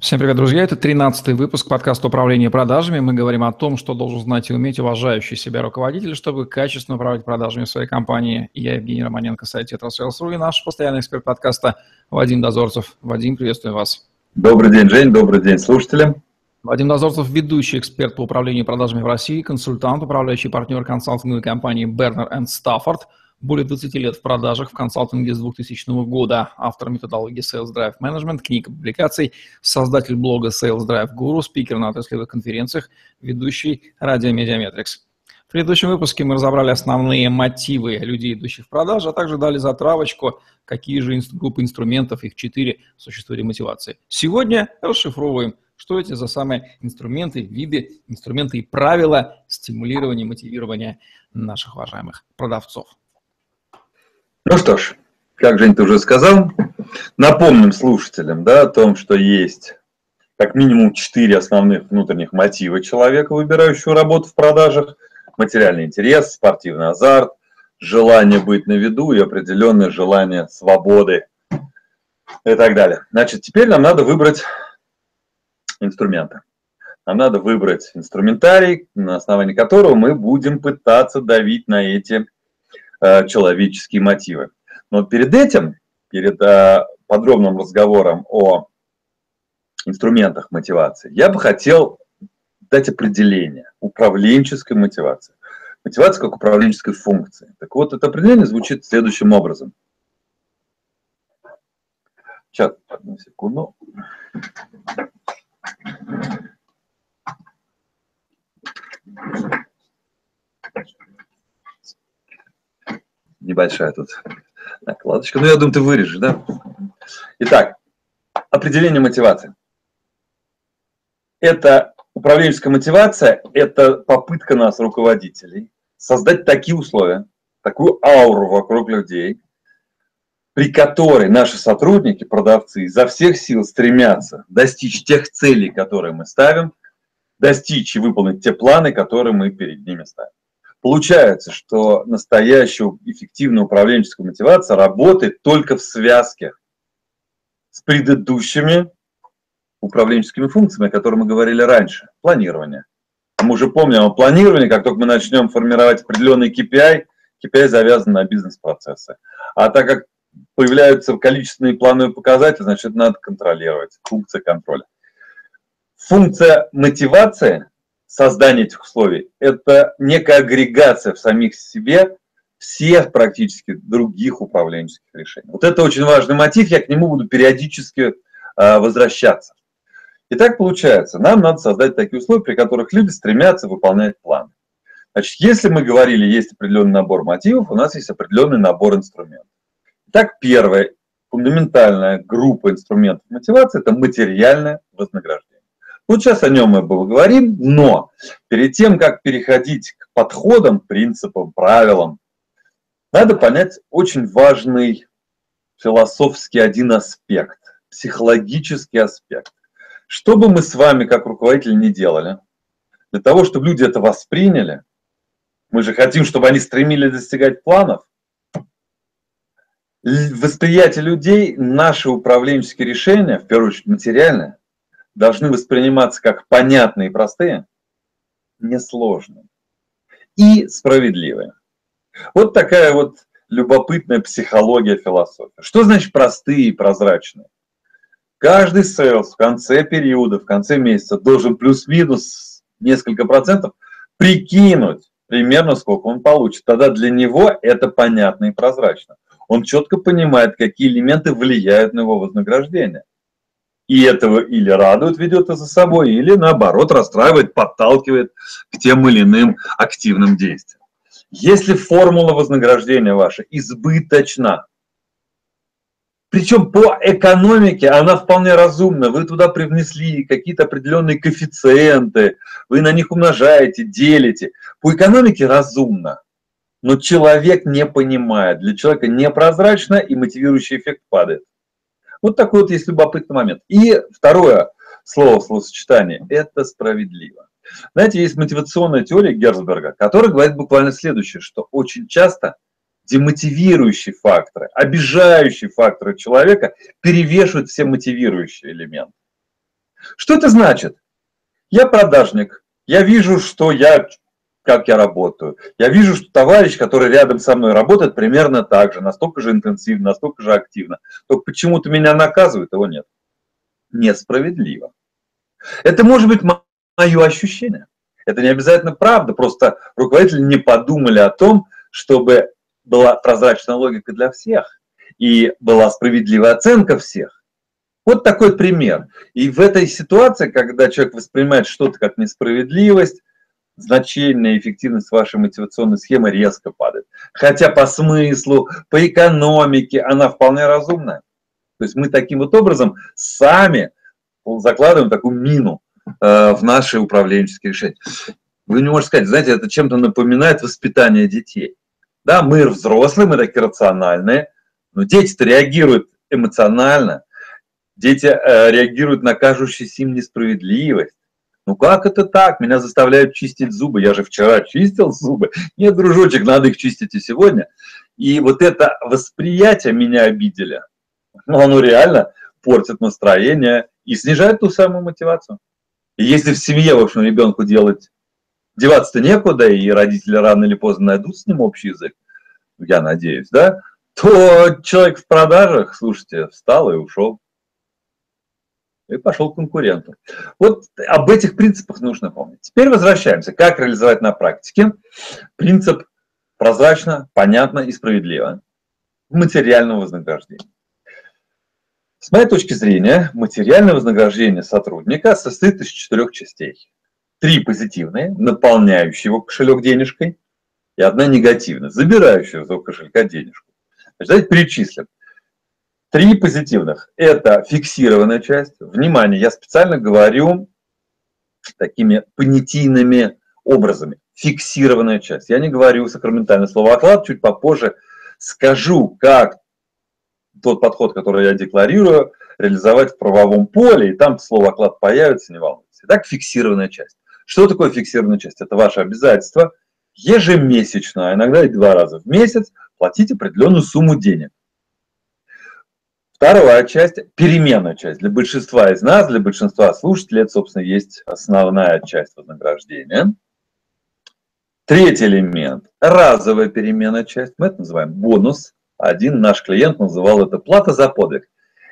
Всем привет, друзья! Это 13-й выпуск подкаста «Управление продажами». Мы говорим о том, что должен знать и уметь уважающий себя руководитель, чтобы качественно управлять продажами в своей компании. Я Евгений Романенко, сайт «TetraSales.ru» и наш постоянный эксперт подкаста Вадим Дозорцев. Вадим, приветствую вас. Добрый день, Жень, добрый день слушателям. Вадим Дозорцев – ведущий эксперт по управлению продажами в России, консультант, управляющий партнер консалтинговой компании Berner Stafford – более 20 лет в продажах в консалтинге с 2000 года, автор методологии Sales Drive Management, книг и публикаций, создатель блога Sales Drive Guru, спикер на отраслевых конференциях, ведущий радио MediaMetrics. В предыдущем выпуске мы разобрали основные мотивы людей, идущих в продажи, а также дали затравочку, какие же группы инструментов, их четыре, существуют мотивации. Сегодня расшифровываем, что это за самые инструменты, виды, инструменты и правила стимулирования, мотивирования наших уважаемых продавцов. Ну что ж, как Жень ты уже сказал, напомним слушателям да, о том, что есть как минимум четыре основных внутренних мотива человека, выбирающего работу в продажах. Материальный интерес, спортивный азарт, желание быть на виду и определенное желание свободы и так далее. Значит, теперь нам надо выбрать инструменты. Нам надо выбрать инструментарий, на основании которого мы будем пытаться давить на эти человеческие мотивы. Но перед этим, перед э, подробным разговором о инструментах мотивации, я бы хотел дать определение управленческой мотивации. Мотивация как управленческой функции. Так вот, это определение звучит следующим образом. Сейчас, одну секунду. Небольшая тут накладочка. Ну, я думаю, ты вырежешь, да? Итак, определение мотивации. Это управленческая мотивация, это попытка нас, руководителей, создать такие условия, такую ауру вокруг людей, при которой наши сотрудники, продавцы изо всех сил стремятся достичь тех целей, которые мы ставим, достичь и выполнить те планы, которые мы перед ними ставим. Получается, что настоящая эффективная управленческая мотивация работает только в связке с предыдущими управленческими функциями, о которых мы говорили раньше. Планирование. Мы уже помним о планировании, как только мы начнем формировать определенный KPI, KPI завязан на бизнес-процессы. А так как появляются количественные плановые показатели, значит, надо контролировать. Функция контроля. Функция мотивации создание этих условий. Это некая агрегация в самих себе всех практически других управленческих решений. Вот это очень важный мотив, я к нему буду периодически э, возвращаться. И так получается, нам надо создать такие условия, при которых люди стремятся выполнять план. Значит, если мы говорили, есть определенный набор мотивов, у нас есть определенный набор инструментов. Итак, первая фундаментальная группа инструментов мотивации – это материальное вознаграждение. Вот сейчас о нем мы поговорим, но перед тем, как переходить к подходам, принципам, правилам, надо понять очень важный философский один аспект, психологический аспект. Что бы мы с вами, как руководители, не делали, для того, чтобы люди это восприняли, мы же хотим, чтобы они стремились достигать планов, восприятие людей, наши управленческие решения, в первую очередь материальное, должны восприниматься как понятные и простые, несложные и справедливые. Вот такая вот любопытная психология философия. Что значит простые и прозрачные? Каждый sales в конце периода, в конце месяца должен плюс-минус несколько процентов прикинуть примерно, сколько он получит. Тогда для него это понятно и прозрачно. Он четко понимает, какие элементы влияют на его вознаграждение и этого или радует, ведет за собой, или наоборот расстраивает, подталкивает к тем или иным активным действиям. Если формула вознаграждения ваша избыточна, причем по экономике она вполне разумна, вы туда привнесли какие-то определенные коэффициенты, вы на них умножаете, делите. По экономике разумно, но человек не понимает, для человека непрозрачно и мотивирующий эффект падает. Вот такой вот есть любопытный момент. И второе слово, словосочетание – это справедливо. Знаете, есть мотивационная теория Герцберга, которая говорит буквально следующее, что очень часто демотивирующие факторы, обижающие факторы человека перевешивают все мотивирующие элементы. Что это значит? Я продажник, я вижу, что я, как я работаю. Я вижу, что товарищ, который рядом со мной работает, примерно так же, настолько же интенсивно, настолько же активно. Только почему-то меня наказывают, его нет. Несправедливо. Это может быть мое ощущение. Это не обязательно правда, просто руководители не подумали о том, чтобы была прозрачная логика для всех и была справедливая оценка всех. Вот такой пример. И в этой ситуации, когда человек воспринимает что-то как несправедливость, значение эффективность вашей мотивационной схемы резко падает. Хотя по смыслу, по экономике она вполне разумная. То есть мы таким вот образом сами закладываем такую мину э, в наши управленческие решения. Вы не можете сказать, знаете, это чем-то напоминает воспитание детей. Да, мы взрослые, мы такие рациональные, но дети-то реагируют эмоционально, дети э, реагируют на кажущуюся им несправедливость. Ну как это так? Меня заставляют чистить зубы. Я же вчера чистил зубы. Нет, дружочек, надо их чистить и сегодня. И вот это восприятие меня обидели. Ну, оно реально портит настроение и снижает ту самую мотивацию. И если в семье, в общем, ребенку делать деваться-то некуда, и родители рано или поздно найдут с ним общий язык, я надеюсь, да, то человек в продажах, слушайте, встал и ушел. И пошел к конкуренту. Вот об этих принципах нужно помнить. Теперь возвращаемся. Как реализовать на практике принцип прозрачно, понятно и справедливо материального вознаграждения. С моей точки зрения, материальное вознаграждение сотрудника состоит из четырех частей. Три позитивные, наполняющие его кошелек денежкой, и одна негативная, забирающая из его кошелька денежку. Значит, давайте перечислим. Три позитивных – это фиксированная часть. Внимание, я специально говорю такими понятийными образами. Фиксированная часть. Я не говорю сакраментальное слово «оклад», чуть попозже скажу, как тот подход, который я декларирую, реализовать в правовом поле, и там слово «оклад» появится, не волнуйтесь. Итак, фиксированная часть. Что такое фиксированная часть? Это ваше обязательство ежемесячно, а иногда и два раза в месяц платить определенную сумму денег. Вторая часть – переменная часть. Для большинства из нас, для большинства слушателей, это, собственно, есть основная часть вознаграждения. Третий элемент – разовая переменная часть. Мы это называем бонус. Один наш клиент называл это плата за подвиг.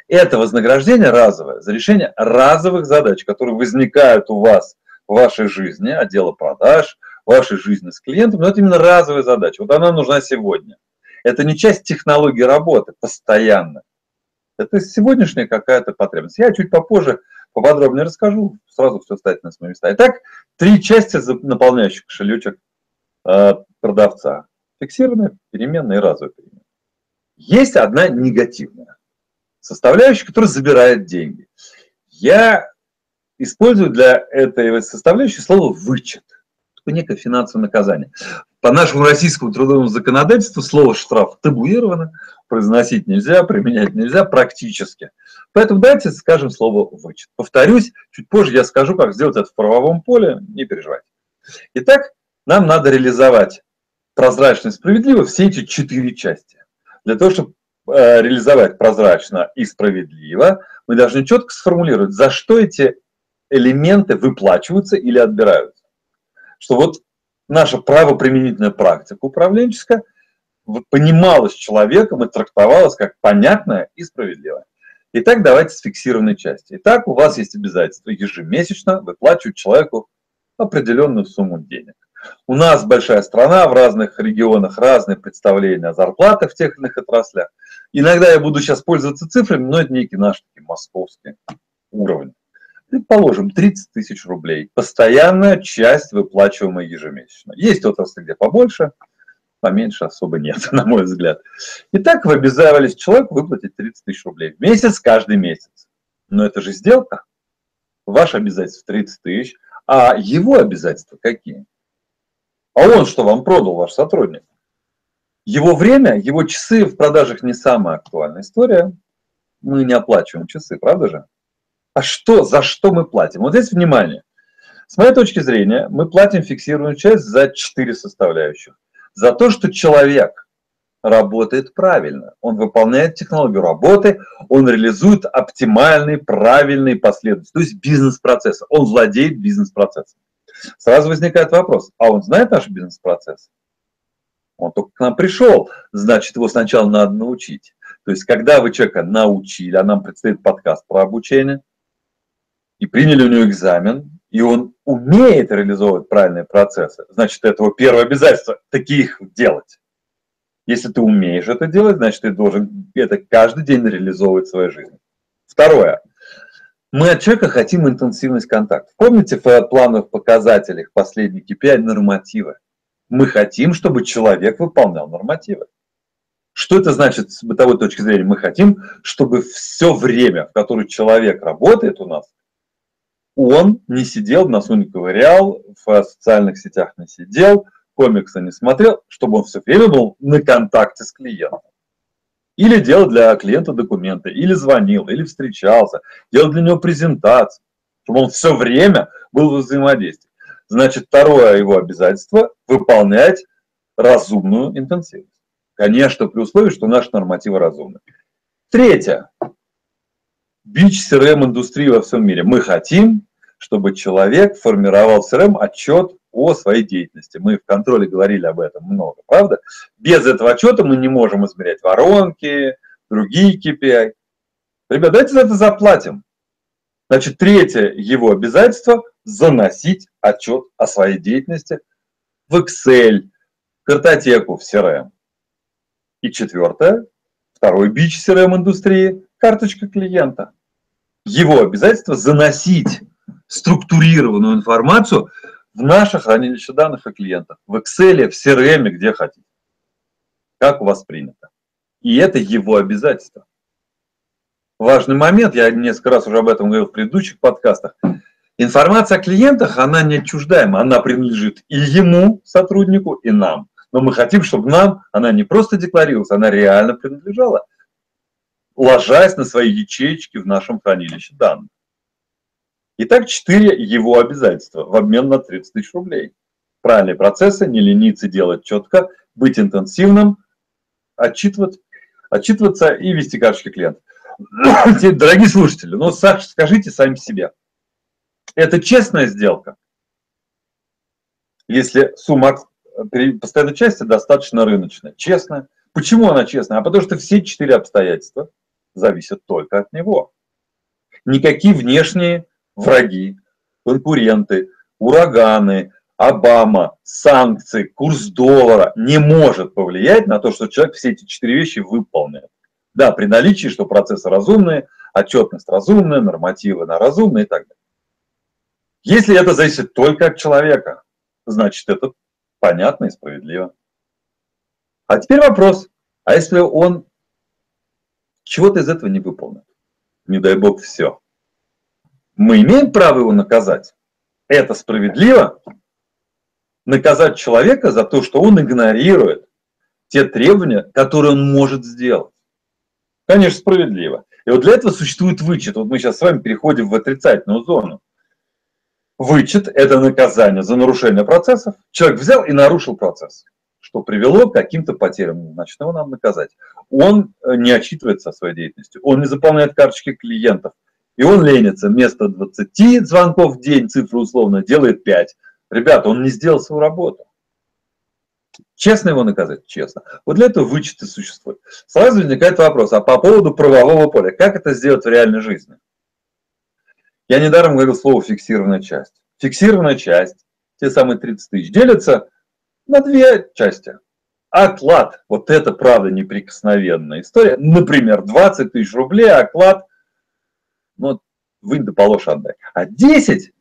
Это вознаграждение разовое за решение разовых задач, которые возникают у вас в вашей жизни, отдела продаж, в вашей жизни с клиентом, но это именно разовая задача. Вот она нужна сегодня. Это не часть технологии работы постоянно. Это сегодняшняя какая-то потребность. Я чуть попозже поподробнее расскажу, сразу все ставить на свои места. Итак, три части, наполняющих кошелечек э, продавца. Фиксированная, переменная и разовая переменная. Есть одна негативная составляющая, которая забирает деньги. Я использую для этой составляющей слово «вычет» некое финансовое наказание. По нашему российскому трудовому законодательству слово «штраф» табуировано, произносить нельзя, применять нельзя практически. Поэтому давайте скажем слово «вычет». Повторюсь, чуть позже я скажу, как сделать это в правовом поле, не переживайте. Итак, нам надо реализовать прозрачно и справедливо все эти четыре части. Для того, чтобы э, реализовать прозрачно и справедливо, мы должны четко сформулировать, за что эти элементы выплачиваются или отбираются что вот наша правоприменительная практика управленческая понималась человеком и трактовалась как понятная и справедливая. Итак, давайте с фиксированной части. Итак, у вас есть обязательство ежемесячно выплачивать человеку определенную сумму денег. У нас большая страна, в разных регионах разные представления о зарплатах в тех или иных отраслях. Иногда я буду сейчас пользоваться цифрами, но это некий наш такой московский уровень предположим, 30 тысяч рублей. Постоянная часть, выплачиваемая ежемесячно. Есть отрасли, где побольше, поменьше особо нет, на мой взгляд. Итак, вы обязались человеку выплатить 30 тысяч рублей в месяц, каждый месяц. Но это же сделка. Ваше обязательство 30 тысяч, а его обязательства какие? А он что вам продал, ваш сотрудник? Его время, его часы в продажах не самая актуальная история. Мы не оплачиваем часы, правда же? А что, за что мы платим? Вот здесь внимание. С моей точки зрения, мы платим фиксированную часть за четыре составляющих. За то, что человек работает правильно. Он выполняет технологию работы, он реализует оптимальный, правильный последовательность, то есть бизнес-процесс. Он владеет бизнес-процессом. Сразу возникает вопрос, а он знает наш бизнес-процесс? Он только к нам пришел, значит, его сначала надо научить. То есть, когда вы человека научили, а нам предстоит подкаст про обучение, и приняли у него экзамен, и он умеет реализовывать правильные процессы, значит, это его первое обязательство – таких делать. Если ты умеешь это делать, значит, ты должен это каждый день реализовывать в своей жизни. Второе. Мы от человека хотим интенсивность контактов. Помните в плановых показателях последний KPI нормативы? Мы хотим, чтобы человек выполнял нормативы. Что это значит с бытовой точки зрения? Мы хотим, чтобы все время, в которое человек работает у нас, он не сидел, в носу не ковырял, в социальных сетях не сидел, комикса не смотрел, чтобы он все время был на контакте с клиентом. Или делал для клиента документы, или звонил, или встречался, делал для него презентацию, чтобы он все время был в взаимодействии. Значит, второе его обязательство – выполнять разумную интенсивность. Конечно, при условии, что наши нормативы разумны. Третье. Бич CRM-индустрии во всем мире. Мы хотим, чтобы человек формировал в CRM отчет о своей деятельности. Мы в контроле говорили об этом много, правда? Без этого отчета мы не можем измерять воронки, другие KPI. Ребят, давайте за это заплатим. Значит, третье его обязательство – заносить отчет о своей деятельности в Excel, картотеку в CRM. И четвертое, второй бич CRM-индустрии – карточка клиента. Его обязательство заносить структурированную информацию в наше хранилище данных о клиентах, в Excel, в CRM, где хотите. Как у вас принято. И это его обязательство. Важный момент, я несколько раз уже об этом говорил в предыдущих подкастах. Информация о клиентах, она не отчуждаема, она принадлежит и ему, сотруднику, и нам. Но мы хотим, чтобы нам она не просто декларировалась, она реально принадлежала, ложась на свои ячейки в нашем хранилище данных. Итак, четыре его обязательства в обмен на 30 тысяч рублей. Правильные процессы, не лениться делать четко, быть интенсивным, отчитывать, отчитываться и вести карточки клиента. Дорогие слушатели, ну скажите сами себе, это честная сделка? Если сумма при постоянной части достаточно рыночная. Честная. Почему она честная? А потому что все четыре обстоятельства зависят только от него. Никакие внешние враги, конкуренты, ураганы, Обама, санкции, курс доллара не может повлиять на то, что человек все эти четыре вещи выполнит. Да, при наличии, что процессы разумные, отчетность разумная, нормативы на разумные и так далее. Если это зависит только от человека, значит это понятно и справедливо. А теперь вопрос, а если он чего-то из этого не выполнит? Не дай бог все мы имеем право его наказать. Это справедливо. Наказать человека за то, что он игнорирует те требования, которые он может сделать. Конечно, справедливо. И вот для этого существует вычет. Вот мы сейчас с вами переходим в отрицательную зону. Вычет – это наказание за нарушение процессов. Человек взял и нарушил процесс, что привело к каким-то потерям. Значит, его надо наказать. Он э, не отчитывается о своей деятельности, он не заполняет карточки клиентов – и он ленится, вместо 20 звонков в день, цифра условно, делает 5. Ребята, он не сделал свою работу. Честно его наказать? Честно. Вот для этого вычеты существуют. Сразу возникает вопрос, а по поводу правового поля, как это сделать в реальной жизни? Я недаром говорил слово фиксированная часть. Фиксированная часть, те самые 30 тысяч, делятся на две части. Оклад, вот это правда неприкосновенная история. Например, 20 тысяч рублей, оклад ну, вынь да положь отдай. А 10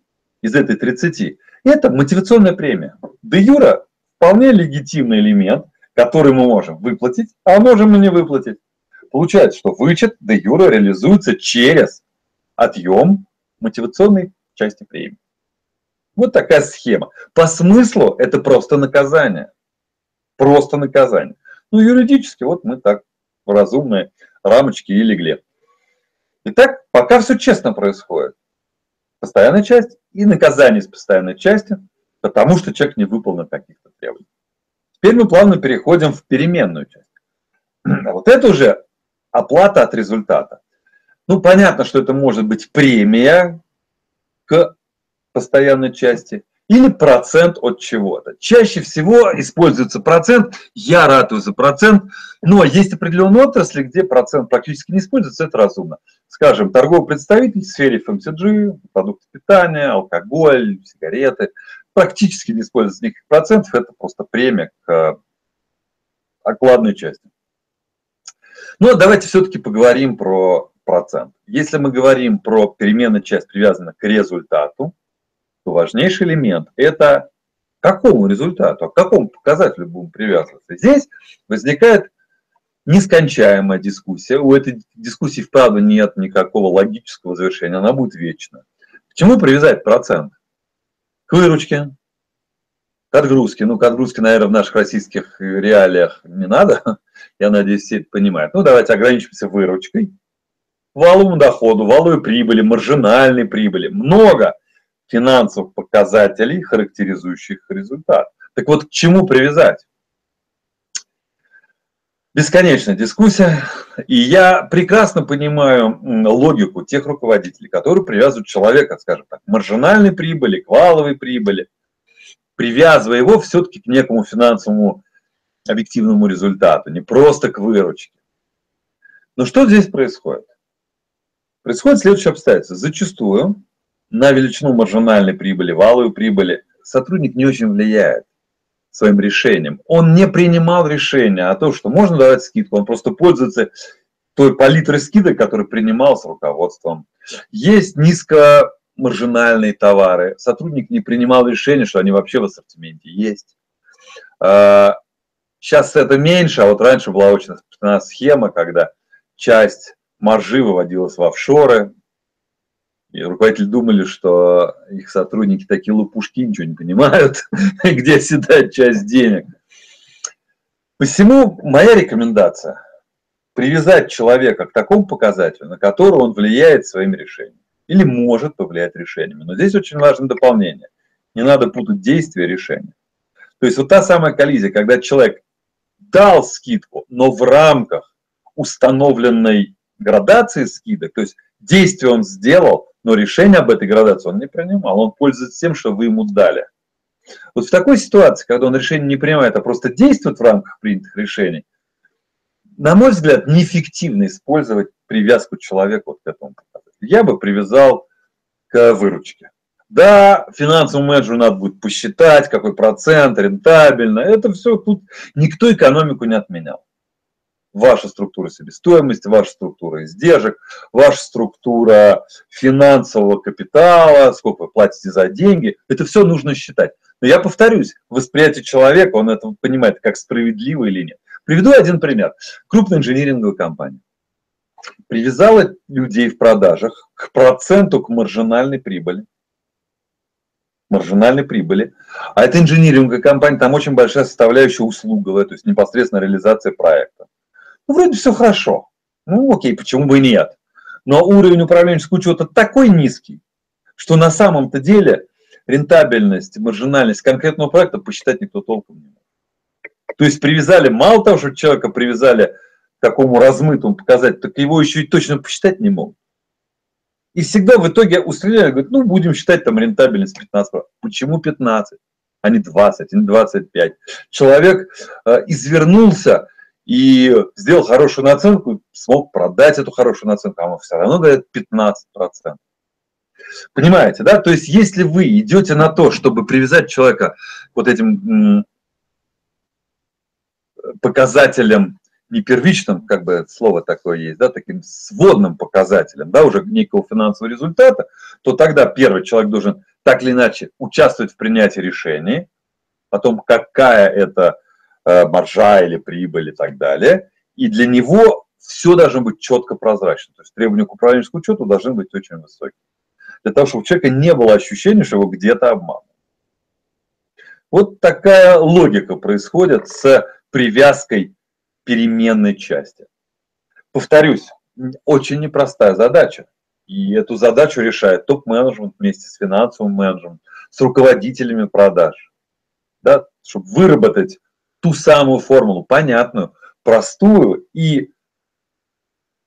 из этой 30 – это мотивационная премия. Де юра вполне легитимный элемент, который мы можем выплатить, а можем и не выплатить. Получается, что вычет де юра реализуется через отъем мотивационной части премии. Вот такая схема. По смыслу это просто наказание. Просто наказание. Ну, юридически вот мы так в разумные рамочки и легли. Итак, пока все честно происходит. Постоянная часть и наказание с постоянной части, потому что человек не выполнил каких-то требований. Теперь мы плавно переходим в переменную часть. А вот это уже оплата от результата. Ну, понятно, что это может быть премия к постоянной части или процент от чего-то. Чаще всего используется процент, я ратую за процент, но есть определенные отрасли, где процент практически не используется, это разумно. Скажем, торговый представитель в сфере FMCG, продукты питания, алкоголь, сигареты, практически не используется никаких процентов, это просто премия к окладной части. Но давайте все-таки поговорим про процент. Если мы говорим про переменную часть, привязанную к результату, то важнейший элемент – это к какому результату, к какому показателю будем привязываться. Здесь возникает нескончаемая дискуссия. У этой дискуссии, вправду, нет никакого логического завершения, она будет вечна. К чему привязать процент? К выручке, к отгрузке. Ну, к отгрузке, наверное, в наших российских реалиях не надо. Я надеюсь, все это понимают. Ну, давайте ограничимся выручкой, валовому доходу, валовой прибыли, маржинальной прибыли. Много финансовых показателей, характеризующих результат. Так вот, к чему привязать? Бесконечная дискуссия. И я прекрасно понимаю логику тех руководителей, которые привязывают человека, скажем так, к маржинальной прибыли, к валовой прибыли, привязывая его все-таки к некому финансовому объективному результату, не просто к выручке. Но что здесь происходит? Происходит следующее обстоятельство. Зачастую на величину маржинальной прибыли, валовой прибыли сотрудник не очень влияет своим решением. Он не принимал решения о том, что можно давать скидку, он просто пользуется той палитрой скидок, который принимал с руководством. Есть низкомаржинальные товары. Сотрудник не принимал решения, что они вообще в ассортименте есть. Сейчас а, это меньше, а вот раньше была очень схема, когда часть маржи выводилась в офшоры, и руководители думали, что их сотрудники такие лопушки, ничего не понимают, где оседает часть денег. Посему моя рекомендация – привязать человека к такому показателю, на который он влияет своим решением. Или может повлиять решениями. Но здесь очень важно дополнение. Не надо путать действия и решения. То есть вот та самая коллизия, когда человек дал скидку, но в рамках установленной градации скидок, то есть действие он сделал, но решение об этой градации он не принимал. Он пользуется тем, что вы ему дали. Вот в такой ситуации, когда он решение не принимает, а просто действует в рамках принятых решений, на мой взгляд, неэффективно использовать привязку человека вот к этому Я бы привязал к выручке. Да, финансовому менеджеру надо будет посчитать, какой процент, рентабельно. Это все тут никто экономику не отменял ваша структура себестоимости, ваша структура издержек, ваша структура финансового капитала, сколько вы платите за деньги, это все нужно считать. Но я повторюсь, восприятие человека, он это понимает, как справедливо или нет. Приведу один пример. Крупная инжиниринговая компания привязала людей в продажах к проценту к маржинальной прибыли. Маржинальной прибыли. А это инжиниринговая компания, там очень большая составляющая услуговая, то есть непосредственно реализация проекта. Ну, вроде все хорошо. Ну, окей, почему бы и нет. Но уровень управленческого учета такой низкий, что на самом-то деле рентабельность, маржинальность конкретного проекта посчитать никто толком не может. То есть привязали, мало того, что человека привязали к такому размытому показать, так его еще и точно посчитать не могут. И всегда в итоге устреляли, говорят, ну, будем считать там рентабельность 15%. Почему 15? а не 20, а не 25. Человек э, извернулся, и сделал хорошую наценку, смог продать эту хорошую наценку, а он все равно дает 15%. Понимаете, да? То есть, если вы идете на то, чтобы привязать человека вот этим показателям, не первичным, как бы слово такое есть, да, таким сводным показателем, да, уже некого финансового результата, то тогда первый человек должен так или иначе участвовать в принятии решений о том, какая это маржа или прибыль и так далее. И для него все должно быть четко прозрачно. То есть требования к управленческому учету должны быть очень высокие. Для того, чтобы у человека не было ощущения, что его где-то обманывают. Вот такая логика происходит с привязкой переменной части. Повторюсь, очень непростая задача. И эту задачу решает топ-менеджмент вместе с финансовым менеджером, с руководителями продаж. Да, чтобы выработать ту самую формулу, понятную, простую и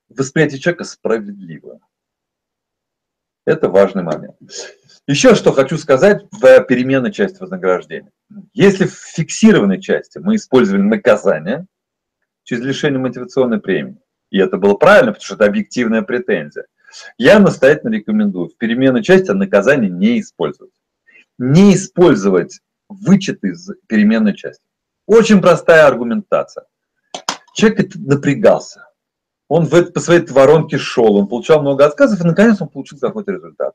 восприятие человека справедливое. Это важный момент. Еще что хочу сказать в переменной части вознаграждения. Если в фиксированной части мы использовали наказание через лишение мотивационной премии, и это было правильно, потому что это объективная претензия, я настоятельно рекомендую в переменной части наказание не использовать. Не использовать вычет из переменной части. Очень простая аргументация. Человек напрягался. Он в, по своей воронке шел, он получал много отказов, и наконец он получил какой-то результат.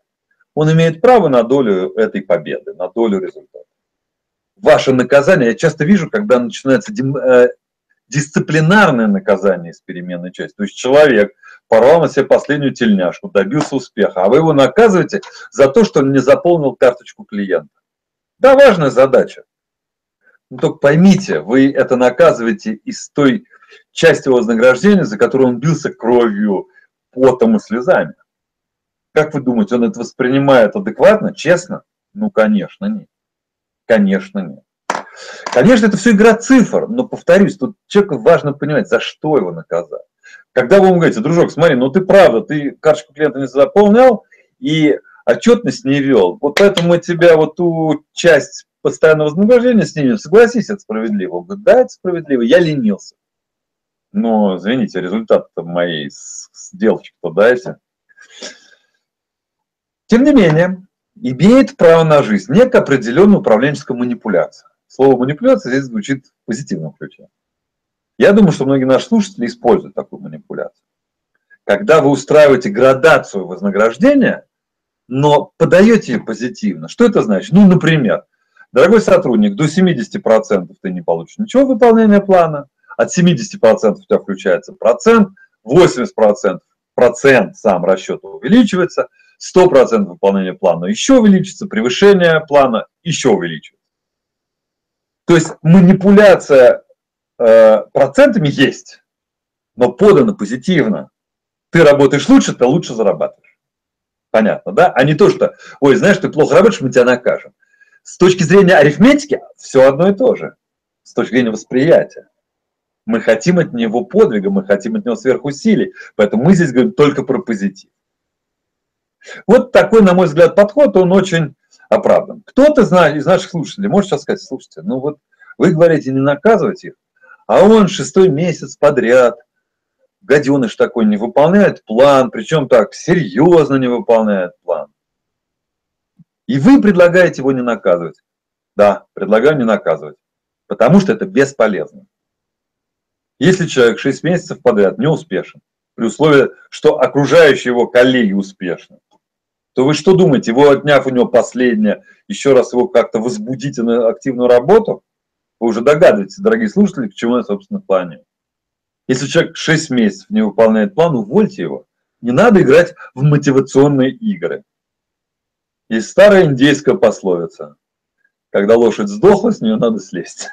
Он имеет право на долю этой победы, на долю результата. Ваше наказание, я часто вижу, когда начинается э, дисциплинарное наказание из переменной части. То есть человек порвал на себе последнюю тельняшку, добился успеха, а вы его наказываете за то, что он не заполнил карточку клиента. Да, важная задача. Но только поймите, вы это наказываете из той части вознаграждения, за которую он бился кровью, потом и слезами. Как вы думаете, он это воспринимает адекватно, честно? Ну, конечно, нет. Конечно, нет. Конечно, это все игра цифр, но, повторюсь, тут человеку важно понимать, за что его наказать. Когда вы ему говорите, дружок, смотри, ну ты правда, ты карточку клиента не заполнял и отчетность не вел, вот поэтому мы тебя вот ту часть постоянного вознаграждения снимем, согласись, это справедливо. Он говорит, да, это справедливо, я ленился. Но, извините, результат моей сделочки-то дайте. Тем не менее, имеет право на жизнь некая определенная управленческая манипуляция. Слово манипуляция здесь звучит в позитивном ключе. Я думаю, что многие наши слушатели используют такую манипуляцию. Когда вы устраиваете градацию вознаграждения, но подаете ее позитивно. Что это значит? Ну, например, дорогой сотрудник, до 70% ты не получишь ничего выполнения плана, от 70% у тебя включается процент, 80% процент сам расчет увеличивается, 100% выполнения плана еще увеличится, превышение плана еще увеличивается. То есть манипуляция э, процентами есть, но подано позитивно. Ты работаешь лучше, ты лучше зарабатываешь. Понятно, да? А не то, что, ой, знаешь, ты плохо работаешь, мы тебя накажем. С точки зрения арифметики все одно и то же. С точки зрения восприятия. Мы хотим от него подвига, мы хотим от него сверхусилий. Поэтому мы здесь говорим только про позитив. Вот такой, на мой взгляд, подход, он очень оправдан. Кто-то из наших слушателей может сейчас сказать, слушайте, ну вот вы говорите не наказывать их, а он шестой месяц подряд, гаденыш такой, не выполняет план, причем так серьезно не выполняет план. И вы предлагаете его не наказывать. Да, предлагаю не наказывать, потому что это бесполезно. Если человек 6 месяцев подряд не успешен, при условии, что окружающие его коллеги успешны, то вы что думаете, его отняв у него последнее, еще раз его как-то возбудите на активную работу? Вы уже догадываетесь, дорогие слушатели, к чему я, собственно, планирую. Если человек 6 месяцев не выполняет план, увольте его. Не надо играть в мотивационные игры. Есть старая индейская пословица. Когда лошадь сдохла, с нее надо слезть.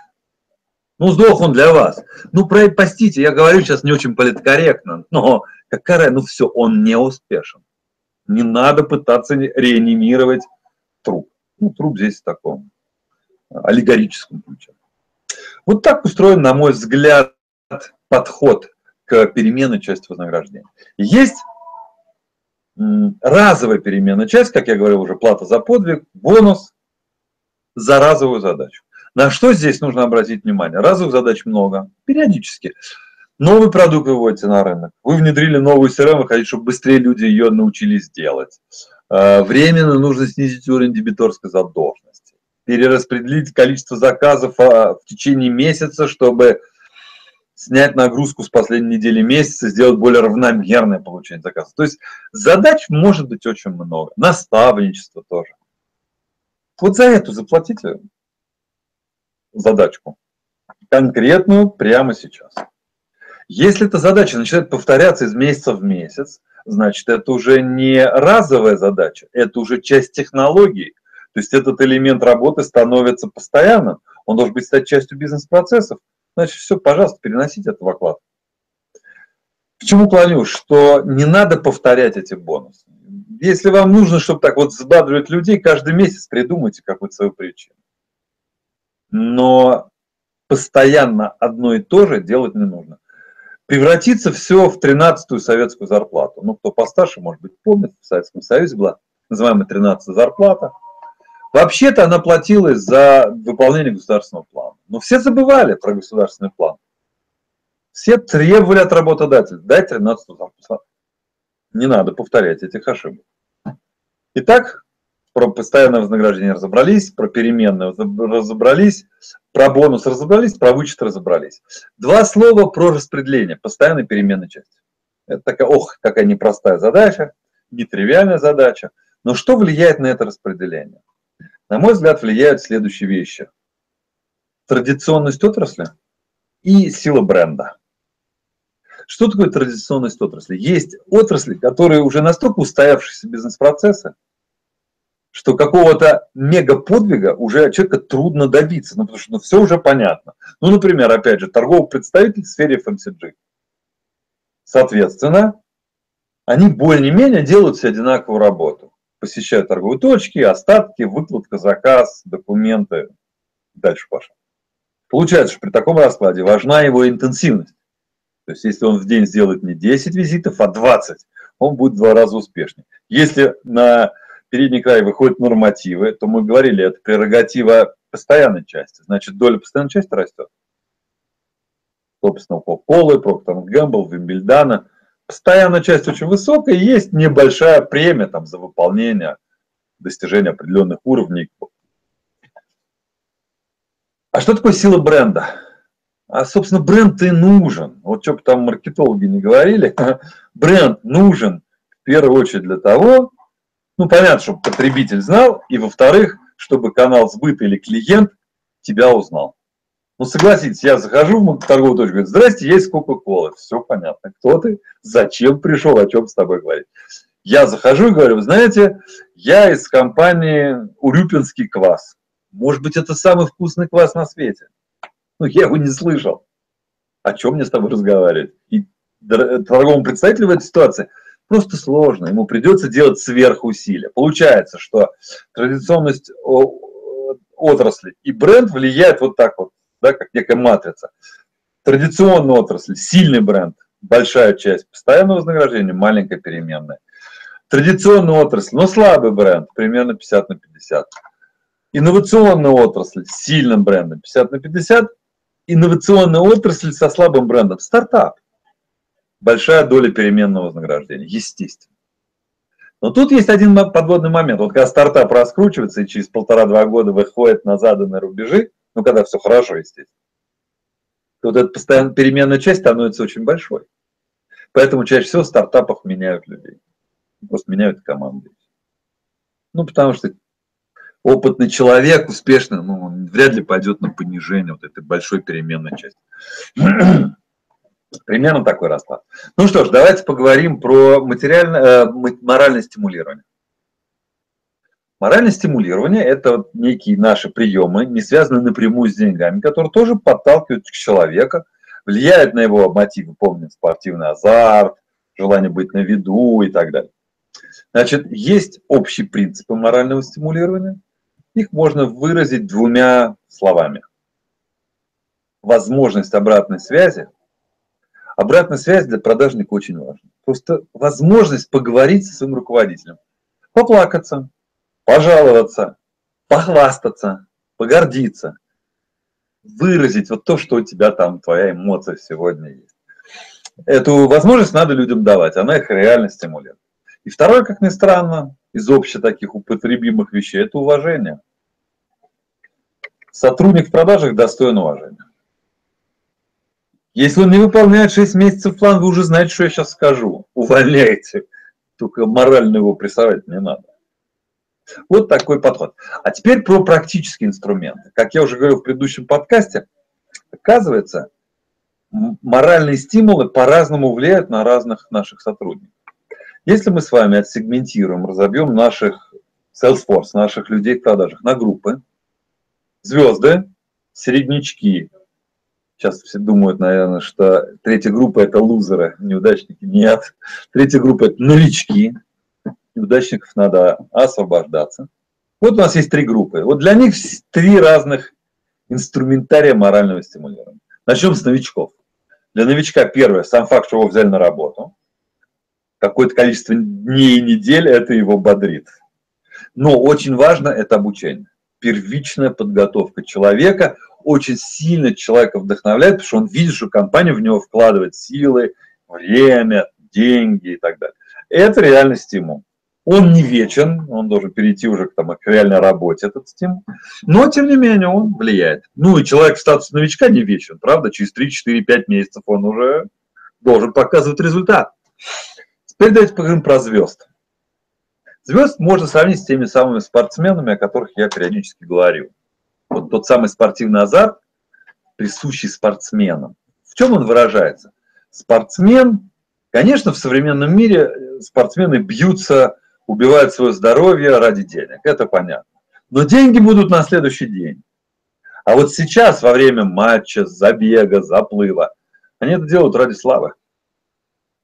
Ну, сдох он для вас. Ну, простите, я говорю сейчас не очень политкорректно, но какая, ну все, он не успешен. Не надо пытаться реанимировать труп. Ну, труп здесь в таком аллегорическом ключе. Вот так устроен, на мой взгляд, подход к переменной части вознаграждения. Есть разовая переменная часть, как я говорил уже, плата за подвиг, бонус за разовую задачу. На что здесь нужно обратить внимание? Разовых задач много, периодически. Новый продукт вы выводите на рынок, вы внедрили новую CRM, вы хотите, чтобы быстрее люди ее научились делать. А, временно нужно снизить уровень дебиторской задолженности, перераспределить количество заказов а, в течение месяца, чтобы снять нагрузку с последней недели месяца, сделать более равномерное получение заказов. То есть задач может быть очень много. Наставничество тоже. Вот за эту заплатите задачку. Конкретную прямо сейчас. Если эта задача начинает повторяться из месяца в месяц, значит, это уже не разовая задача, это уже часть технологии. То есть этот элемент работы становится постоянным, он должен быть стать частью бизнес-процессов. Значит, все, пожалуйста, переносите это в оклад. К чему клоню? Что не надо повторять эти бонусы. Если вам нужно, чтобы так вот взбадривать людей, каждый месяц придумайте какую-то свою причину. Но постоянно одно и то же делать не нужно. Превратится все в 13-ю советскую зарплату. Ну, кто постарше, может быть, помнит, в Советском Союзе была называемая 13-я зарплата. Вообще-то она платилась за выполнение государственного плана. Но все забывали про государственный план. Все требовали от работодателя, дать 13 зарплату. Не надо повторять этих ошибок. Итак, про постоянное вознаграждение разобрались, про переменные разобрались, про бонус разобрались, про вычет разобрались. Два слова про распределение постоянной переменной части. Это такая, ох, какая непростая задача, нетривиальная задача. Но что влияет на это распределение? На мой взгляд, влияют следующие вещи. Традиционность отрасли и сила бренда. Что такое традиционность отрасли? Есть отрасли, которые уже настолько устоявшиеся бизнес-процессы, что какого-то мега-подвига уже человека трудно добиться, ну, потому что ну, все уже понятно. Ну, например, опять же, торговый представитель в сфере FMCG. Соответственно, они более-менее делают все одинаковую работу. Посещают торговые точки, остатки, выкладка, заказ, документы. Дальше пошел. Получается, что при таком раскладе важна его интенсивность. То есть, если он в день сделает не 10 визитов, а 20, он будет в два раза успешнее. Если на передний край выходят нормативы, то мы говорили, это прерогатива постоянной части. Значит, доля постоянной части растет. Собственно, по Полы, Проктор Гэмбл, Вимбельдана. Постоянная часть очень высокая, есть небольшая премия там, за выполнение, достижение определенных уровней. А что такое сила бренда? А, собственно, бренд и нужен. Вот что бы там маркетологи не говорили, бренд нужен в первую очередь для того, ну, понятно, чтобы потребитель знал, и во-вторых, чтобы канал сбыта или клиент тебя узнал. Ну, согласитесь, я захожу в торговую точку, говорю, здрасте, есть Кока-Кола. Все понятно. Кто ты, зачем пришел, о чем с тобой говорить. Я захожу и говорю, вы знаете, я из компании Урюпинский квас. Может быть, это самый вкусный квас на свете. Ну, я его не слышал. О чем мне с тобой разговаривать? И торговому представителю в этой ситуации – просто сложно, ему придется делать сверхусилия. Получается, что традиционность отрасли и бренд влияет вот так вот, да, как некая матрица. Традиционная отрасль, сильный бренд, большая часть постоянного вознаграждения, маленькая переменная. Традиционная отрасль, но слабый бренд, примерно 50 на 50. Инновационная отрасль с сильным брендом 50 на 50. Инновационная отрасль со слабым брендом, стартап большая доля переменного вознаграждения, естественно. Но тут есть один подводный момент. Вот когда стартап раскручивается и через полтора-два года выходит на заданные рубежи, ну, когда все хорошо, естественно, то вот эта постоянно переменная часть становится очень большой. Поэтому чаще всего в стартапах меняют людей. Просто меняют команды. Ну, потому что опытный человек, успешный, ну, он вряд ли пойдет на понижение вот этой большой переменной части. Примерно такой расклад. Ну что ж, давайте поговорим про материальное, э, моральное стимулирование. Моральное стимулирование – это некие наши приемы, не связанные напрямую с деньгами, которые тоже подталкивают человека, влияют на его мотивы, помним, спортивный азарт, желание быть на виду и так далее. Значит, есть общие принципы морального стимулирования. Их можно выразить двумя словами. Возможность обратной связи Обратная связь для продажника очень важна. Просто возможность поговорить со своим руководителем. Поплакаться, пожаловаться, похвастаться, погордиться. Выразить вот то, что у тебя там, твоя эмоция сегодня есть. Эту возможность надо людям давать, она их реально стимулирует. И второе, как ни странно, из общих таких употребимых вещей, это уважение. Сотрудник в продажах достоин уважения. Если он не выполняет 6 месяцев план, вы уже знаете, что я сейчас скажу. Увольняйте. Только морально его прессовать не надо. Вот такой подход. А теперь про практические инструменты. Как я уже говорил в предыдущем подкасте, оказывается, моральные стимулы по-разному влияют на разных наших сотрудников. Если мы с вами отсегментируем, разобьем наших Salesforce, наших людей в продажах на группы, звезды, среднячки, Сейчас все думают, наверное, что третья группа это лузеры, неудачники. Нет. Третья группа это новички. Неудачников надо освобождаться. Вот у нас есть три группы. Вот для них три разных инструментария морального стимулирования. Начнем с новичков. Для новичка первое, сам факт, что его взяли на работу, какое-то количество дней и недель, это его бодрит. Но очень важно это обучение. Первичная подготовка человека очень сильно человека вдохновляет, потому что он видит, что компания в него вкладывает силы, время, деньги и так далее. Это реальный стимул. Он не вечен, он должен перейти уже к, там, к реальной работе, этот стимул. Но, тем не менее, он влияет. Ну, и человек в статусе новичка не вечен, правда? Через 3, 4, 5 месяцев он уже должен показывать результат. Теперь давайте поговорим про звезд. Звезд можно сравнить с теми самыми спортсменами, о которых я периодически говорю. Вот тот самый спортивный азарт, присущий спортсменам. В чем он выражается? Спортсмен, конечно, в современном мире спортсмены бьются убивают свое здоровье ради денег. Это понятно. Но деньги будут на следующий день. А вот сейчас, во время матча, забега, заплыва, они это делают ради славы,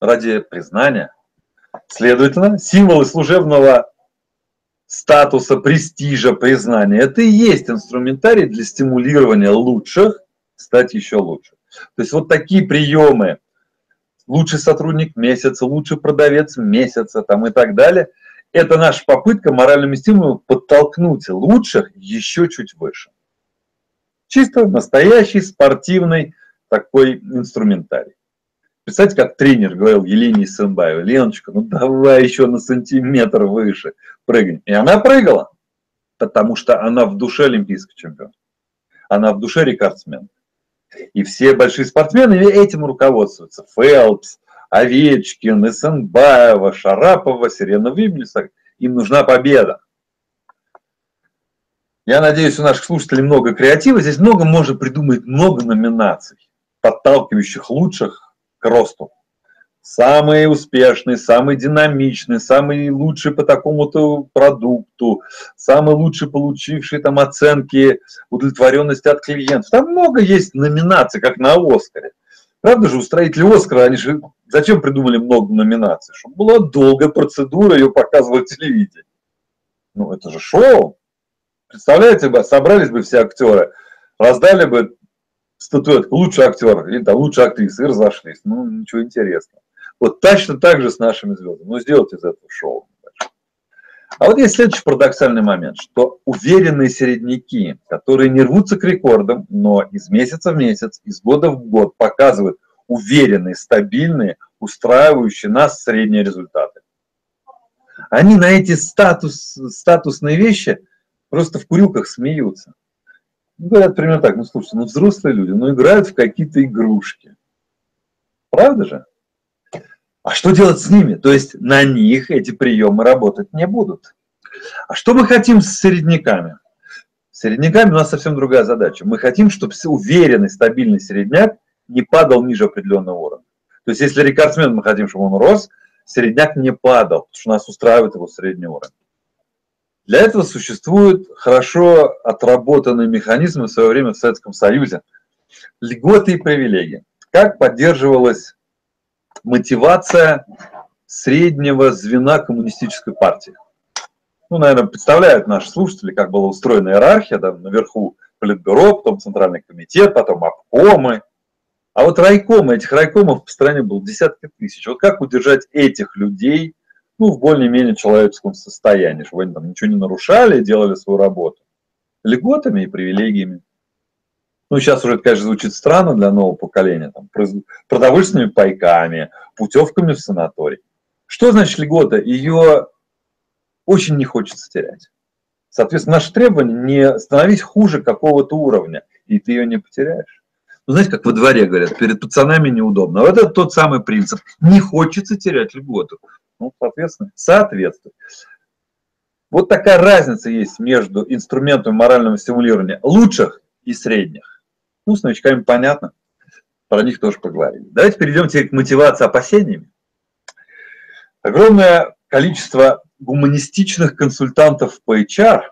ради признания. Следовательно, символы служебного статуса, престижа, признания, это и есть инструментарий для стимулирования лучших стать еще лучше. То есть вот такие приемы, лучший сотрудник месяца, лучший продавец месяца там и так далее – это наша попытка моральными стимулами подтолкнуть лучших еще чуть выше. Чисто настоящий спортивный такой инструментарий. Представьте, как тренер говорил Елене Исенбаевой, Леночка, ну давай еще на сантиметр выше прыгай. И она прыгала, потому что она в душе олимпийский чемпион. Она в душе рекордсмен. И все большие спортсмены этим руководствуются. Фелпс, Овечкин, Исенбаева, Шарапова, Сирена Виблиса. Им нужна победа. Я надеюсь, у наших слушателей много креатива. Здесь много можно придумать, много номинаций, подталкивающих лучших к росту. Самый успешный, самый динамичный, самый лучший по такому-то продукту, самый лучший получивший там оценки удовлетворенности от клиентов. Там много есть номинаций, как на Оскаре. Правда же, устроители Оскара, они же зачем придумали много номинаций? Чтобы была долгая процедура, ее показывали телевидение. Ну, это же шоу. Представляете, бы, собрались бы все актеры, раздали бы статуэтку лучший актер или там лучшая актриса и разошлись. Ну, ничего интересного. Вот точно так же с нашими звездами. Ну, сделайте из этого шоу. А вот есть следующий парадоксальный момент, что уверенные середняки, которые не рвутся к рекордам, но из месяца в месяц, из года в год показывают уверенные, стабильные, устраивающие нас средние результаты. Они на эти статус, статусные вещи просто в курилках смеются. Ну, говорят примерно так, ну слушайте, ну взрослые люди, ну играют в какие-то игрушки. Правда же? А что делать с ними? То есть на них эти приемы работать не будут. А что мы хотим с середняками? С середняками у нас совсем другая задача. Мы хотим, чтобы уверенный, стабильный середняк не падал ниже определенного уровня. То есть если рекордсмен мы хотим, чтобы он рос, середняк не падал, потому что нас устраивает его средний уровень. Для этого существуют хорошо отработанные механизмы в свое время в Советском Союзе. Льготы и привилегии. Как поддерживалась мотивация среднего звена коммунистической партии. Ну, наверное, представляют наши слушатели, как была устроена иерархия, да, наверху политбюро, потом центральный комитет, потом обкомы. А вот райкомы, этих райкомов по стране было десятки тысяч. Вот как удержать этих людей, ну, в более-менее человеческом состоянии, чтобы они там ничего не нарушали, делали свою работу. Льготами и привилегиями ну, сейчас уже конечно, звучит странно для нового поколения, там, продовольственными пайками, путевками в санаторий. Что значит льгота? Ее очень не хочется терять. Соответственно, наше требование не становись хуже какого-то уровня, и ты ее не потеряешь. Ну, знаете, как во дворе говорят, перед пацанами неудобно. Вот это тот самый принцип. Не хочется терять льготу. Ну, соответственно, соответствует. Вот такая разница есть между инструментами морального стимулирования лучших и средних. Ну, с новичками понятно. Про них тоже поговорили. Давайте перейдем теперь к мотивации опасениями. Огромное количество гуманистичных консультантов по HR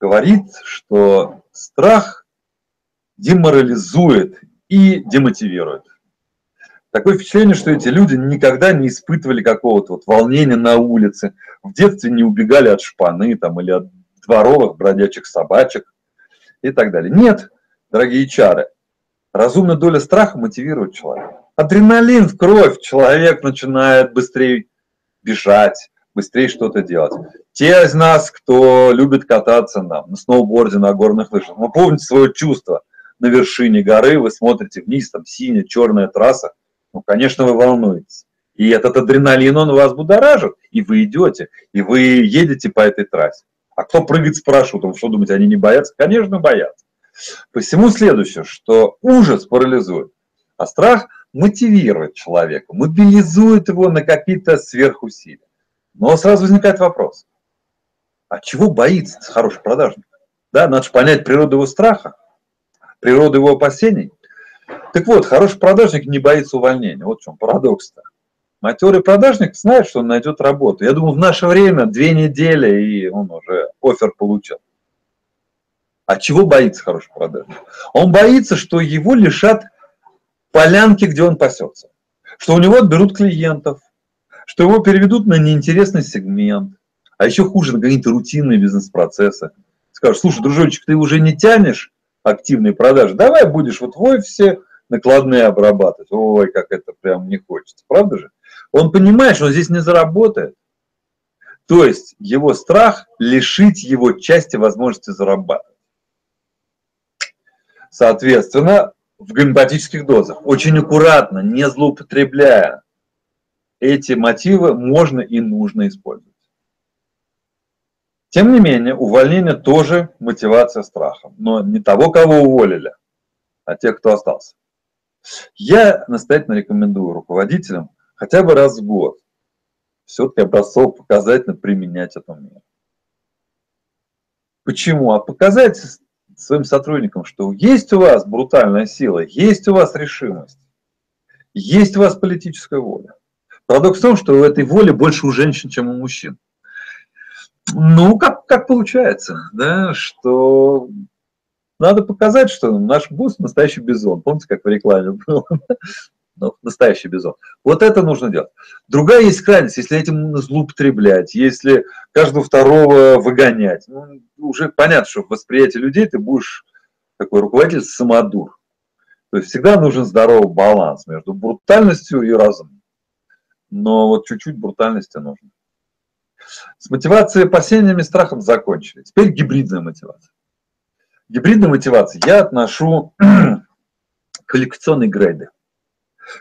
говорит, что страх деморализует и демотивирует. Такое впечатление, что эти люди никогда не испытывали какого-то вот волнения на улице, в детстве не убегали от шпаны там, или от дворовых бродячих собачек, и так далее. Нет, дорогие чары, разумная доля страха мотивирует человека. Адреналин в кровь, человек начинает быстрее бежать, быстрее что-то делать. Те из нас, кто любит кататься на, на сноуборде, на горных лыжах, вы помните свое чувство на вершине горы, вы смотрите вниз, там синяя, черная трасса, ну, конечно, вы волнуетесь. И этот адреналин, он вас будоражит, и вы идете, и вы едете по этой трассе. А кто прыгает с парашютом, что думаете, они не боятся? Конечно, боятся. Посему следующее, что ужас парализует, а страх мотивирует человека, мобилизует его на какие-то сверхусилия. Но сразу возникает вопрос, а чего боится хороший продажник? Да, надо же понять природу его страха, природу его опасений. Так вот, хороший продажник не боится увольнения. Вот в чем парадокс-то. Матерый продажник знает, что он найдет работу. Я думаю, в наше время две недели, и он уже офер получил. А чего боится хороший продажник? Он боится, что его лишат полянки, где он пасется. Что у него отберут клиентов, что его переведут на неинтересный сегмент, а еще хуже, на какие-то рутинные бизнес-процессы. Скажут, слушай, дружочек, ты уже не тянешь активные продажи, давай будешь вот в офисе накладные обрабатывать. Ой, как это прям не хочется, правда же? Он понимает, что он здесь не заработает. То есть его страх лишить его части возможности зарабатывать. Соответственно, в гомеопатических дозах, очень аккуратно, не злоупотребляя, эти мотивы можно и нужно использовать. Тем не менее, увольнение тоже мотивация страхом, но не того, кого уволили, а тех, кто остался. Я настоятельно рекомендую руководителям хотя бы раз в год все-таки образцово показательно применять эту меру. Почему? А показать своим сотрудникам, что есть у вас брутальная сила, есть у вас решимость, есть у вас политическая воля. Парадокс в том, что у этой воли больше у женщин, чем у мужчин. Ну, как, как получается, да, что надо показать, что наш босс настоящий бизон. Помните, как в рекламе было? Ну, настоящий бизон. Вот это нужно делать. Другая есть крайность, если этим злоупотреблять, если каждого второго выгонять. Ну, уже понятно, что в восприятии людей ты будешь такой руководитель самодур. То есть всегда нужен здоровый баланс между брутальностью и разумом. Но вот чуть-чуть брутальности нужно. С мотивацией, опасениями, страхом закончили. Теперь гибридная мотивация. Гибридная мотивация я отношу квалификационные грейды.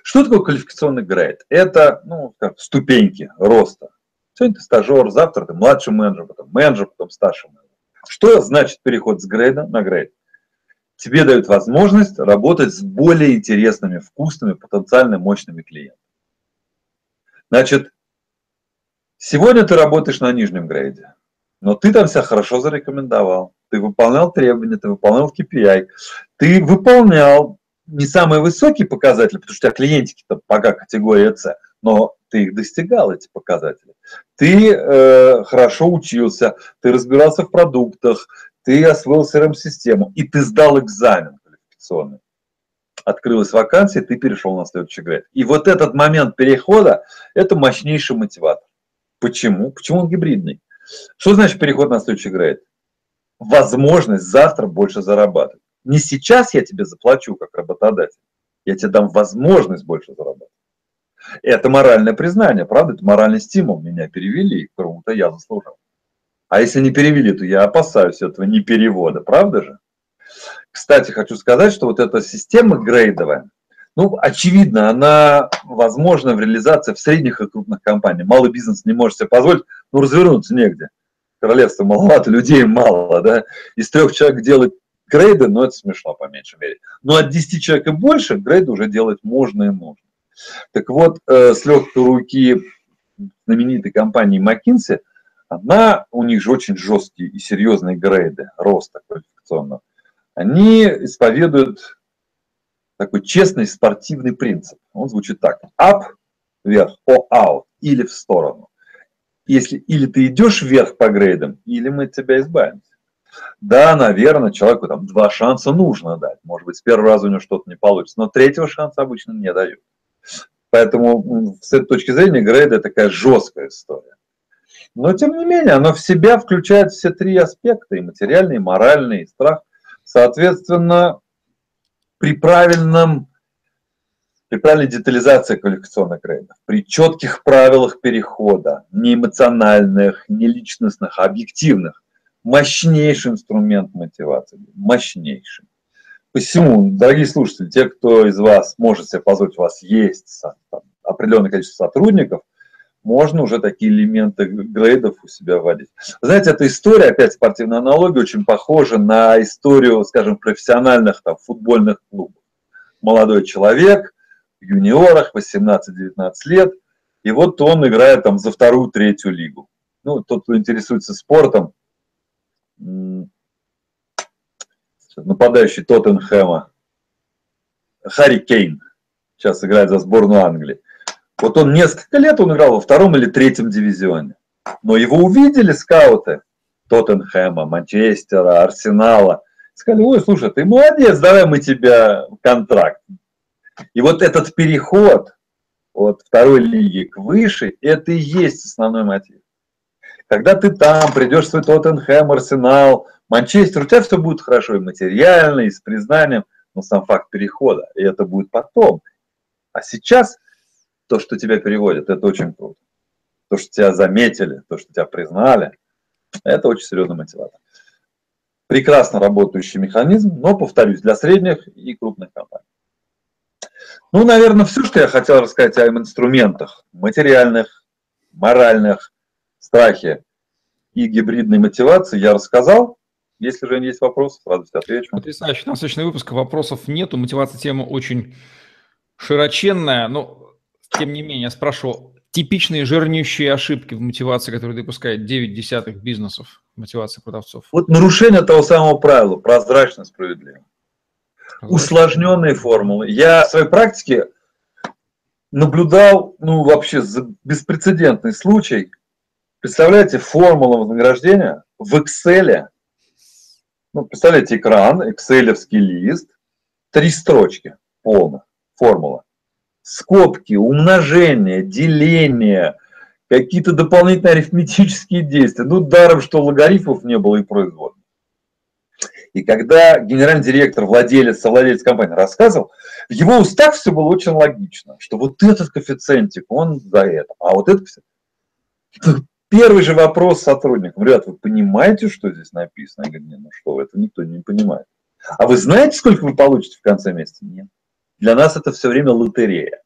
Что такое квалификационный грейд? Это ну, как ступеньки роста. Сегодня ты стажер, завтра ты младший менеджер, потом менеджер, потом старший менеджер. Что значит переход с грейда на грейд? Тебе дают возможность работать с более интересными, вкусными, потенциально мощными клиентами. Значит, сегодня ты работаешь на нижнем грейде, но ты там себя хорошо зарекомендовал, ты выполнял требования, ты выполнял KPI, ты выполнял не самые высокие показатели, потому что у тебя клиентики-то пока категория С, но ты их достигал, эти показатели. Ты э, хорошо учился, ты разбирался в продуктах, ты освоил CRM-систему, и ты сдал экзамен квалификационный. Открылась вакансия, ты перешел на следующий грейд. И вот этот момент перехода – это мощнейший мотиватор. Почему? Почему он гибридный? Что значит переход на следующий грейд? Возможность завтра больше зарабатывать. Не сейчас я тебе заплачу как работодатель, я тебе дам возможность больше зарабатывать. Это моральное признание, правда? Это моральный стимул. Меня перевели, кому-то я заслужил. А если не перевели, то я опасаюсь этого не перевода, правда же? Кстати, хочу сказать, что вот эта система грейдовая, ну, очевидно, она возможна в реализации в средних и крупных компаниях. Малый бизнес не может себе позволить, ну, развернуться негде. Королевство маловато, людей мало, да. Из трех человек делать грейды, но это смешно по меньшей мере. Но от 10 человек и больше грейды уже делать можно и нужно. Так вот, э, с легкой руки знаменитой компании McKinsey, она, у них же очень жесткие и серьезные грейды роста квалификационного. Они исповедуют такой честный спортивный принцип. Он звучит так. Up, вверх, or out, или в сторону. Если или ты идешь вверх по грейдам, или мы тебя избавимся. Да, наверное, человеку там два шанса нужно дать. Может быть, с первого раза у него что-то не получится, но третьего шанса обычно не дают. Поэтому с этой точки зрения грейд такая жесткая история. Но, тем не менее, она в себя включает все три аспекта, и материальный, и моральный, и страх. Соответственно, при правильном при правильной детализации квалификационных грейдов, при четких правилах перехода, не эмоциональных, не личностных, а объективных, мощнейший инструмент мотивации, мощнейший. Посему, дорогие слушатели, те, кто из вас может себе позволить, у вас есть там, определенное количество сотрудников, можно уже такие элементы грейдов у себя вводить. Знаете, эта история, опять спортивная аналогия, очень похожа на историю, скажем, профессиональных там, футбольных клубов. Молодой человек, в юниорах, 18-19 лет, и вот он играет там за вторую, третью лигу. Ну, тот, кто интересуется спортом, нападающий Тоттенхэма, Харри Кейн, сейчас играет за сборную Англии. Вот он несколько лет он играл во втором или третьем дивизионе. Но его увидели скауты Тоттенхэма, Манчестера, Арсенала. Сказали, ой, слушай, ты молодец, давай мы тебя контракт. И вот этот переход от второй лиги к выше, это и есть основной мотив. Когда ты там придешь в свой Тоттенхэм, Арсенал, Манчестер, у тебя все будет хорошо и материально, и с признанием, но сам факт перехода, и это будет потом. А сейчас то, что тебя переводят, это очень круто. То, что тебя заметили, то, что тебя признали, это очень серьезный мотиватор. Прекрасно работающий механизм, но, повторюсь, для средних и крупных компаний. Ну, наверное, все, что я хотел рассказать о инструментах материальных, моральных, страхе и гибридной мотивации я рассказал. Если же есть вопросы, сразу отвечу. Потрясающе. Насыщенный выпуск, вопросов нету. Мотивация тема очень широченная, но тем не менее, я спрошу, типичные жирнющие ошибки в мотивации, которые допускает 9 десятых бизнесов, мотивации продавцов? Вот нарушение того самого правила, прозрачно, справедливо. Усложненные формулы. Я в своей практике наблюдал, ну, вообще беспрецедентный случай. Представляете, формула вознаграждения в Excel. Ну, представляете, экран, экселевский лист, три строчки полных, формула скобки, умножение, деление, какие-то дополнительные арифметические действия. Ну, даром, что логарифмов не было и производных. И когда генеральный директор, владелец, совладелец компании рассказывал, в его устах все было очень логично, что вот этот коэффициентик, он за это, а вот этот коэффициент. Первый же вопрос сотрудникам, ребят, вы понимаете, что здесь написано? Я говорю, нет, ну что, это никто не понимает. А вы знаете, сколько вы получите в конце месяца? Нет. Для нас это все время лотерея.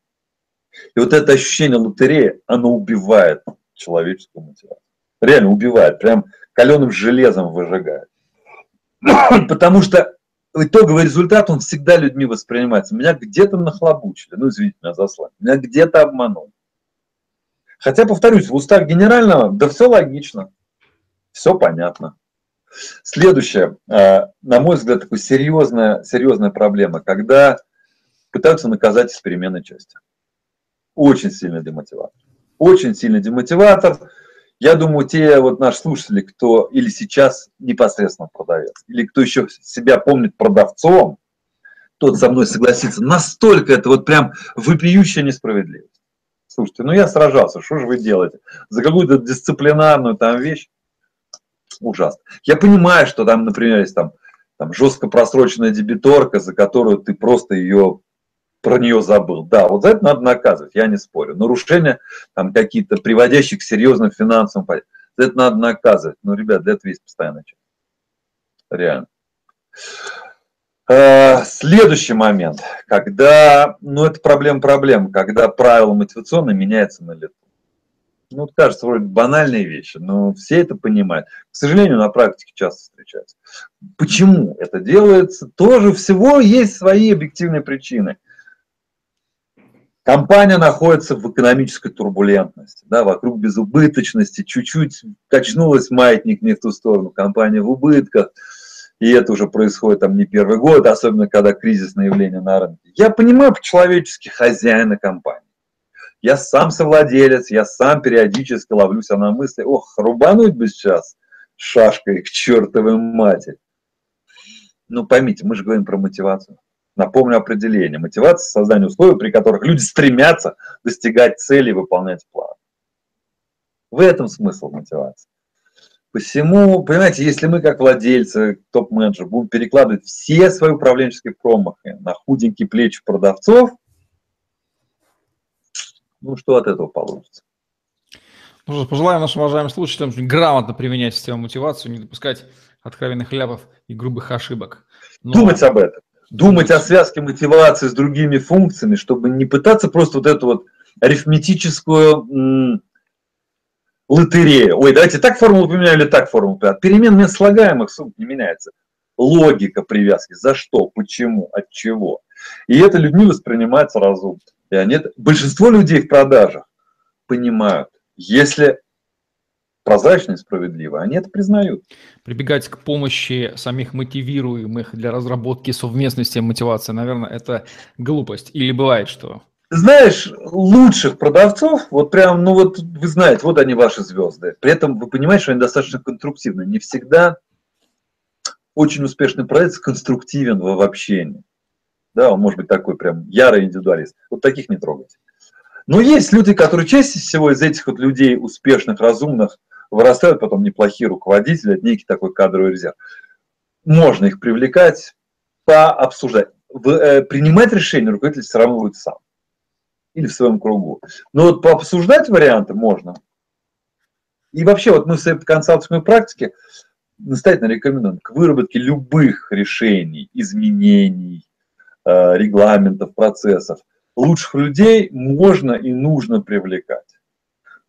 И вот это ощущение лотереи, оно убивает человеческую мотивацию. Реально убивает, прям каленым железом выжигает. Потому что итоговый результат, он всегда людьми воспринимается. Меня где-то нахлобучили, ну, извините меня за слово, меня где-то обманул. Хотя, повторюсь, в устах генерального, да все логично, все понятно. Следующее, э, на мой взгляд, такая серьезная, серьезная проблема, когда пытаются наказать из переменной части. Очень сильный демотиватор. Очень сильный демотиватор. Я думаю, те вот наши слушатели, кто или сейчас непосредственно продавец, или кто еще себя помнит продавцом, тот со мной согласится. Настолько это вот прям вопиющая несправедливость. Слушайте, ну я сражался, что же вы делаете? За какую-то дисциплинарную там вещь? Ужасно. Я понимаю, что там, например, есть там, там жестко просроченная дебиторка, за которую ты просто ее про нее забыл. Да, вот за это надо наказывать, я не спорю. Нарушения там какие-то, приводящие к серьезным финансовым за это надо наказывать. Ну, ребят, для этого есть постоянная часть. Реально. А, следующий момент, когда, ну это проблема проблем, когда правила мотивационные меняются на лету. Ну, кажется, вроде банальные вещи, но все это понимают. К сожалению, на практике часто встречаются. Почему это делается? Тоже всего есть свои объективные причины. Компания находится в экономической турбулентности, да, вокруг безубыточности, чуть-чуть качнулась маятник не в ту сторону, компания в убытках, и это уже происходит там не первый год, особенно когда кризисное явление на рынке. Я понимаю по-человечески хозяина компании. Я сам совладелец, я сам периодически ловлюсь на мысли, ох, рубануть бы сейчас шашкой к чертовой матери. Ну поймите, мы же говорим про мотивацию. Напомню определение. Мотивация – создание условий, при которых люди стремятся достигать цели и выполнять план. В этом смысл мотивации. Посему, понимаете, если мы как владельцы, топ-менеджер, будем перекладывать все свои управленческие промахи на худенькие плечи продавцов, ну что от этого получится? Ну что, пожелаем нашим уважаемым слушателям грамотно применять систему мотивации, не допускать откровенных ляпов и грубых ошибок. Но... Думать об этом. Думать о связке мотивации с другими функциями, чтобы не пытаться просто вот эту вот арифметическую лотерея. Ой, давайте так формулу поменяем или так формулу поменяем. Перемен слагаемых сумм не меняется. Логика привязки. За что, почему, от чего. И это людьми воспринимается разумно. И они, большинство людей в продажах понимают, если прозрачно и справедливо, они это признают. Прибегать к помощи самих мотивируемых для разработки совместности мотивации, наверное, это глупость. Или бывает, что знаешь, лучших продавцов, вот прям, ну вот вы знаете, вот они ваши звезды. При этом вы понимаете, что они достаточно конструктивны. Не всегда очень успешный продавец конструктивен в общении. Да, он может быть такой прям ярый индивидуалист. Вот таких не трогайте. Но есть люди, которые чаще всего из этих вот людей успешных, разумных, вырастают потом неплохие руководители, это некий такой кадровый резерв. Можно их привлекать, пообсуждать. В, э, принимать решение руководитель все равно будет сам или в своем кругу. Но вот пообсуждать варианты можно. И вообще, вот мы в консалтинговой практике настоятельно рекомендуем к выработке любых решений, изменений, э, регламентов, процессов. Лучших людей можно и нужно привлекать.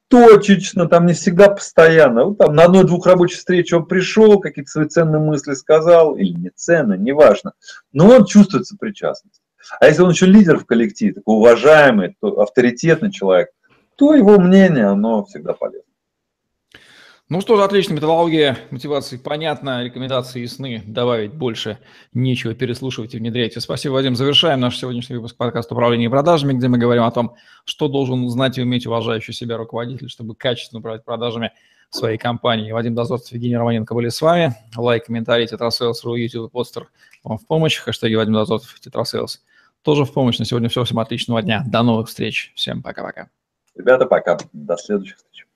Точечно, там не всегда постоянно. Вот там на одной-двух рабочих встречах он пришел, какие-то свои ценные мысли сказал, или не ценные, неважно. Но он чувствует сопричастность. А если он еще лидер в коллективе, такой уважаемый, то авторитетный человек, то его мнение, оно всегда полезно. Ну что же, отлично, методология мотивации понятна, рекомендации ясны, добавить больше нечего, переслушивайте и внедряйте. Спасибо, Вадим. Завершаем наш сегодняшний выпуск подкаста «Управление продажами», где мы говорим о том, что должен знать и уметь уважающий себя руководитель, чтобы качественно управлять продажами своей компании. Вадим Дозорцев, Евгений Романенко были с вами. Лайк, комментарий, TetraSales.ru, YouTube, Podster вам в помощь. Хэштеги Вадим Дозорцев, TetraSales тоже в помощь. На сегодня все. Всем отличного дня. До новых встреч. Всем пока-пока. Ребята, пока. До следующих встреч.